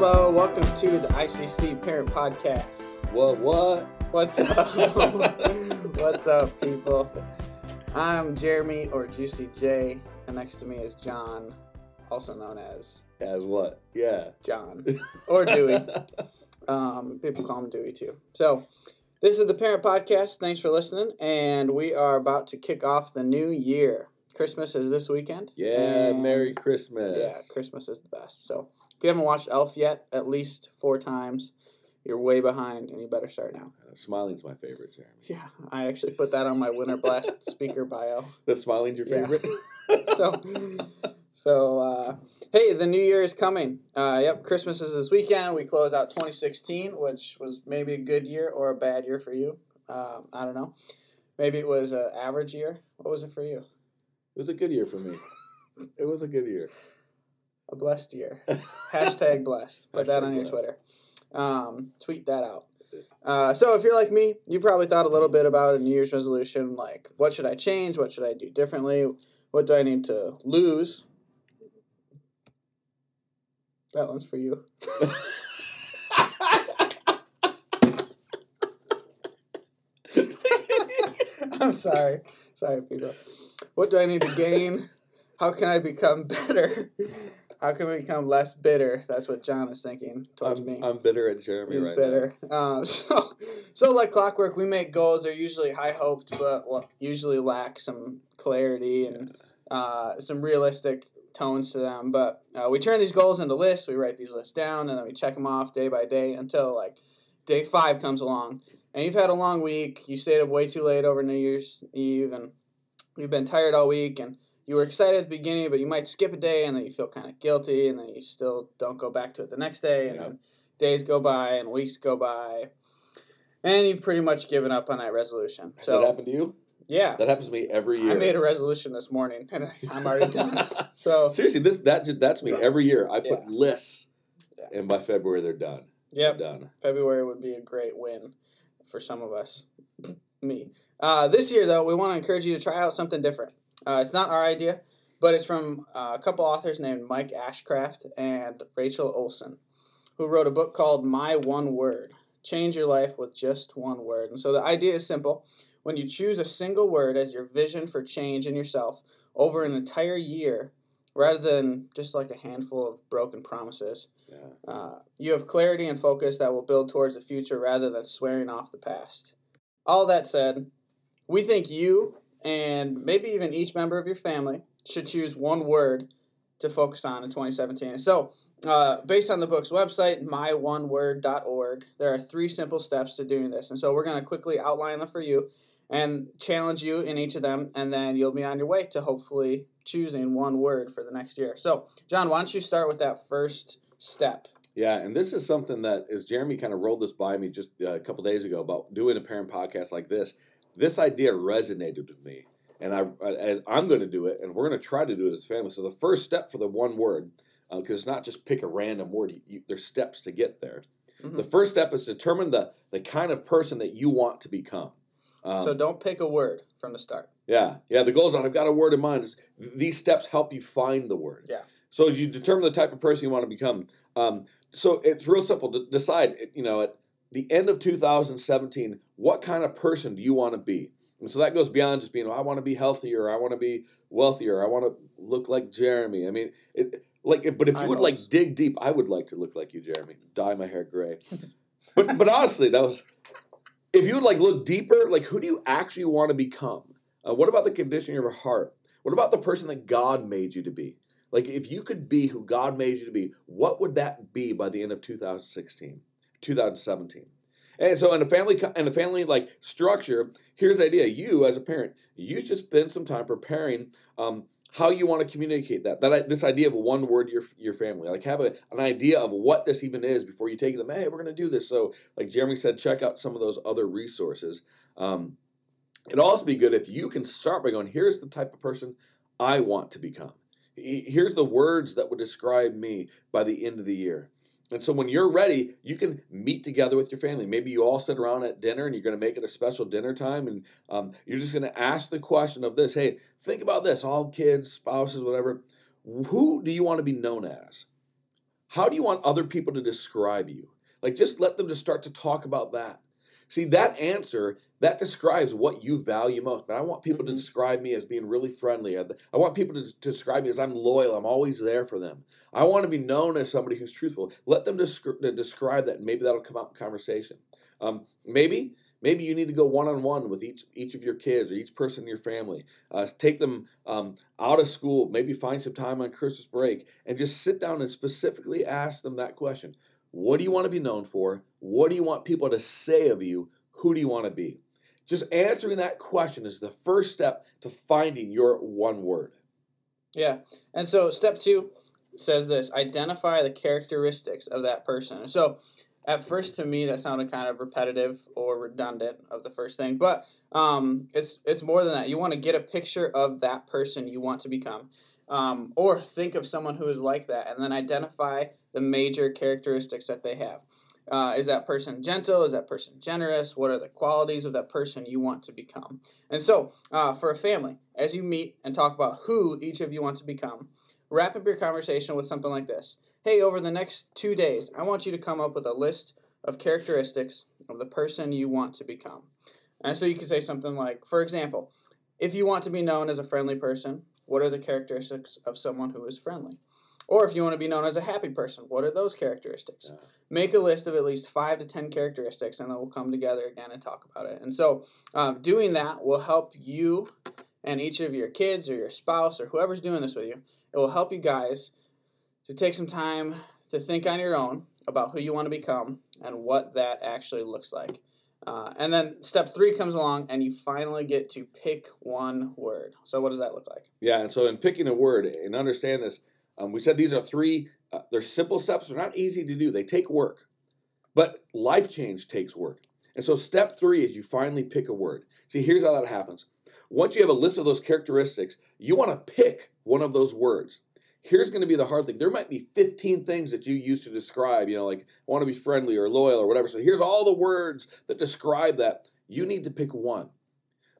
Hello, welcome to the ICC Parent Podcast. What? What? What's up? What's up, people? I'm Jeremy or Juicy J, and next to me is John, also known as As what? Yeah. John or Dewey. Um, people call him Dewey too. So, this is the Parent Podcast. Thanks for listening, and we are about to kick off the new year. Christmas is this weekend. Yeah. and- Merry Christmas. Yeah, Christmas is the best. So if you haven't watched Elf yet, at least four times, you're way behind, and you better start now. Uh, Smiling's my favorite, Jeremy. Yeah, I actually put that on my Winter Blast speaker bio. The smiling's your Yeah. favorite. So, so uh, hey, the new year is coming. Uh, yep, Christmas is this weekend. We close out 2016, which was maybe a good year or a bad year for you. Um, I don't know. Maybe it was an average year. What was it for you? It was a good year for me. It was a good year. A blessed year. Hashtag blessed. Put that Hashtag on your blessed. Twitter. Um, tweet that out. Uh, so if you're like me, you probably thought a little bit about a New Year's resolution, like what should I change? What should I do differently? What do I need to lose? That one's for you. I'm sorry. Sorry, people. What do I need to gain? How can I become better? How can we become less bitter? That's what John is thinking towards I'm, me. I'm bitter at Jeremy He's right bitter. Um, so, so like clockwork, we make goals. They're usually high hoped, but well, usually lack some clarity and uh, some realistic tones to them. But uh, we turn these goals into lists. We write these lists down, and then we check them off day by day until like day five comes along. And you've had a long week. You stayed up way too late over New Year's Eve, and you've been tired all week. And you were excited at the beginning, but you might skip a day, and then you feel kind of guilty, and then you still don't go back to it the next day, and Yeah. then days go by and weeks go by, and you've pretty much given up on that resolution. Has so that happened to you? yeah, That happens to me every year. I made a resolution this morning, and I'm already done. So Seriously, this that just that's me every year. I put Yeah. lists, Yeah. and by February they're done. yep, done. February would be a great win for some of us. Me. Uh, this year, though, we want to encourage you to try out something different. Uh, it's not our idea, but it's from uh, a couple authors named Mike Ashcraft and Rachel Olsen, who wrote a book called My One Word Change Your Life with Just One Word. And so the idea is simple. When you choose a single word as your vision for change in yourself over an entire year, rather than just like a handful of broken promises, Yeah. uh, you have clarity and focus that will build towards the future rather than swearing off the past. All that said, we think you and maybe even each member of your family should choose one word to focus on in 2017. So, uh, based on the book's website, myoneword.org, there are three simple steps to doing this. And so, we're going to quickly outline them for you and challenge you in each of them, and then you'll be on your way to hopefully choosing one word for the next year. So, John, why don't you start with that first step? Yeah, and this is something that as Jeremy kind of rolled this by me just uh, a couple days ago about doing a parent podcast like this. This idea resonated with me, and I, I I'm going to do it, and we're going to try to do it as a family. So the first step for the one word, because it's not just pick a random word. You, you, there's steps to get there. Mhm. The first step is determine the the kind of person that you want to become. Um, so don't pick a word from the start. yeah, yeah. The goal is not. I've got a word in mind. It's- These steps help you find the word. Yeah. So you determine the type of person you want to become. Um, so it's real simple. to decide. You know, at the end of 2017, what kind of person do you want to be? And so that goes beyond just being. "Oh, I want to be healthier. I want to be wealthier. I want to look like Jeremy. I mean, it like. But if I you would know. like dig deep, I would like to look like you, Jeremy. Dye my hair gray. but but honestly, that was if you would like look deeper, like who do you actually want to become? Uh, what about the condition of your heart? What about the person that God made you to be? Like if you could be who God made you to be, what would that be by the end of 2016, 2017? And so in a family in a family like structure, here's the idea: you as a parent, you should spend some time preparing um, how you want to communicate that. That this idea of one word your your family, like have a, an idea of what this even is before you take them. Hey, we're going to do this. So, like Jeremy said, check out some of those other resources. Um, it'd also be good if you can start by going, here's the type of person I want to become. Here's the words that would describe me by the end of the year. And so when you're ready, you can meet together with your family. Maybe you all sit around at dinner and you're going to make it a special dinner time. And um, you're just going to ask the question of this hey, think about this, all kids, spouses, whatever. Who do you want to be known as? How do you want other people to describe you? Like, just let them just start to talk about that. See, that answer, that describes what you value most. But I want people Mhm. to describe me as being really friendly. I I want people to, to describe me as I'm loyal. I'm always there for them. I want to be known as somebody who's truthful. Let them descri- describe that. Maybe that'll come out in conversation. Um, maybe maybe you need to go one on one with each each of your kids or each person in your family. Uh, take them um, out of school. Maybe find some time on Christmas break and just sit down and specifically ask them that question. What do you want to be known for? What do you want people to say of you? Who do you want to be? Just answering that question is the first step to finding your one word. Yeah. And so step two says this identify the characteristics of that person. So at first to me that sounded kind of repetitive or redundant of the first thing. But um, it's it's more than that. You want to get a picture of that person you want to become. Um, or think of someone who is like that and then identify the major characteristics that they have. Uh, is that person gentle? Is that person generous? What are the qualities of that person you want to become? And so, uh, for a family, as you meet and talk about who each of you want to become, wrap up your conversation with something like this Hey, over the next two days, I want you to come up with a list of characteristics of the person you want to become. And so you could say something like, for example, if you want to be known as a friendly person, what are the characteristics of someone who is friendly? Or if you want to be known as a happy person, what are those characteristics? Yeah. Make a list of at least five to ten characteristics, and then we'll come together again and talk about it. And so, um, doing that will help you and each of your kids or your spouse or whoever's doing this with you. It will help you guys to take some time to think on your own about who you want to become and what that actually looks like. Uh, and then step three comes along, and you finally get to pick one word. So, what does that look like? Yeah, and so in picking a word and understand this, um, we said these are three. Uh, they're simple steps. They're not easy to do. They take work, but life change takes work. And so step three is you finally pick a word. See, here's how that happens. Once you have a list of those characteristics, you want to pick one of those words. Here's going to be the hard thing. There might be 15 things that you use to describe, you know, like want to be friendly or loyal or whatever. So here's all the words that describe that. You need to pick one.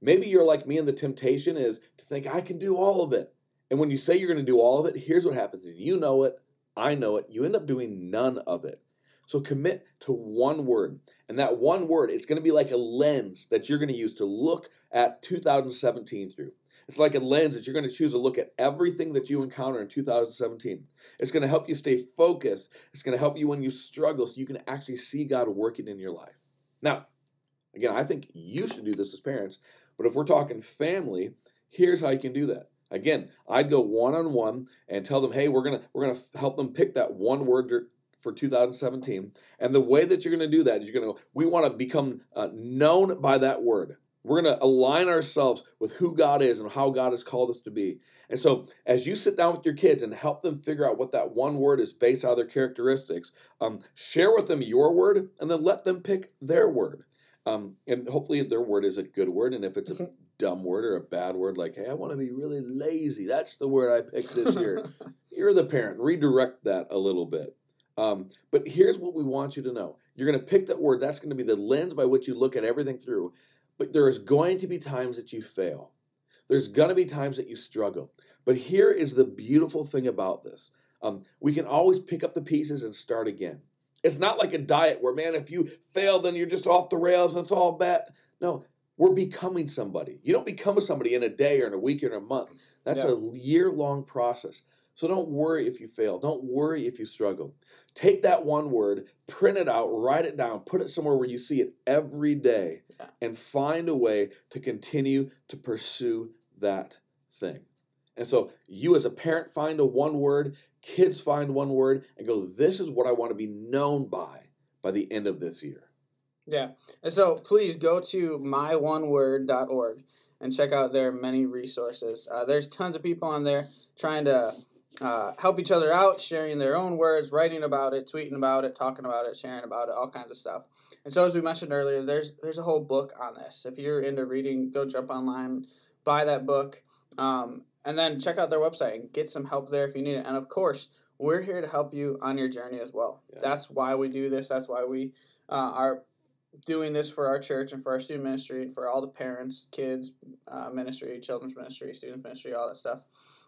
Maybe you're like me and the temptation is to think I can do all of it. And when you say you're going to do all of it, here's what happens. You know it, I know it, you end up doing none of it. So commit to one word. And that one word, it's going to be like a lens that you're going to use to look at 2017 through. It's like a lens that you're going to choose to look at everything that you encounter in 2017. It's going to help you stay focused. It's going to help you when you struggle so you can actually see God working in your life. Now, again, I think you should do this as parents, but if we're talking family, here's how you can do that. Again, I'd go one on one and tell them, "Hey, we're gonna we're gonna help them pick that one word for 2017." And the way that you're gonna do that is you're gonna we want to become uh, known by that word. We're gonna align ourselves with who God is and how God has called us to be. And so, as you sit down with your kids and help them figure out what that one word is based on their characteristics, um, share with them your word and then let them pick their word. Um, and hopefully, their word is a good word. And if it's a dumb word or a bad word, like, hey, I want to be really lazy, that's the word I picked this year. You're the parent. Redirect that a little bit. Um, but here's what we want you to know you're going to pick that word, that's going to be the lens by which you look at everything through. But there's going to be times that you fail. There's going to be times that you struggle. But here is the beautiful thing about this um, we can always pick up the pieces and start again. It's not like a diet where, man, if you fail, then you're just off the rails and it's all bad. No, we're becoming somebody. You don't become somebody in a day or in a week or in a month. That's Yeah. a year long process. So don't worry if you fail. Don't worry if you struggle. Take that one word, print it out, write it down, put it somewhere where you see it every day, Yeah. and find a way to continue to pursue that thing. And so you as a parent find a one word, kids find one word, and go, this is what I want to be known by by the end of this year. Yeah. And so please go to myoneword.org and check out their many resources. Uh, there's tons of people on there trying to uh, help each other out, sharing their own words, writing about it, tweeting about it, talking about it, sharing about it, all kinds of stuff. And so, as we mentioned earlier, there's there's a whole book on this. If you're into reading, go jump online, buy that book, um, and then check out their website and get some help there if you need it. And of course, we're here to help you on your journey as well. Yeah. That's why we do this. That's why we uh, are doing this for our church and for our student ministry and for all the parents, kids uh, ministry, children's ministry, student ministry, all that stuff.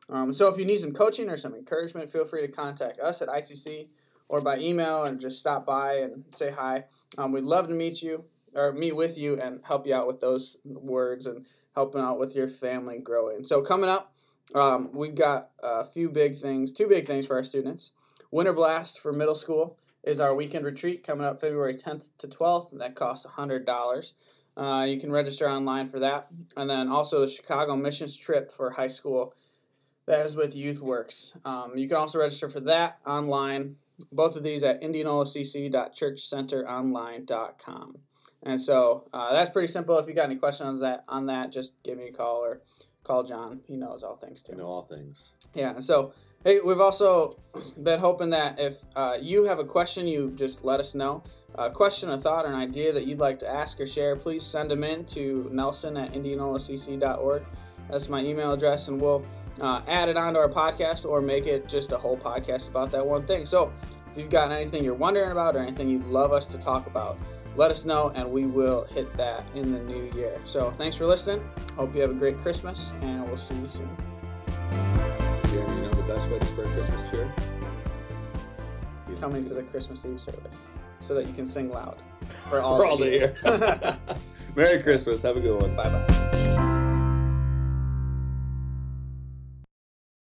Um, so if you need some coaching or some encouragement, feel free to contact us at ICC or by email and just stop by and say hi. Um, we'd love to meet you or meet with you and help you out with those words and helping out with your family growing. So coming up, um, we've got a few big things, two big things for our students. Winter Blast for middle school is our weekend retreat coming up February 10th to 12th, and that costs $100. Uh, you can register online for that. And then also the Chicago Missions trip for high school. That is with YouthWorks. Um, you can also register for that online. Both of these at indianolacc.churchcenteronline.com. And so uh, that's pretty simple. If you got any questions on that, on that, just give me a call or call John. He knows all things too. You know all things. Yeah. So hey, we've also been hoping that if uh, you have a question, you just let us know. A question, a thought, or an idea that you'd like to ask or share, please send them in to nelson at indianolacc.org. That's my email address, and we'll uh, add it onto our podcast or make it just a whole podcast about that one thing. So if you've got anything you're wondering about or anything you'd love us to talk about, let us know and we will hit that in the new year. So thanks for listening. Hope you have a great Christmas, and we'll see you soon. Jeremy, you know the best way to spread Christmas cheer? coming to the Christmas Eve service so that you can sing loud for all, For all to the hear. year. Merry Christmas. Have a good one. bye bye.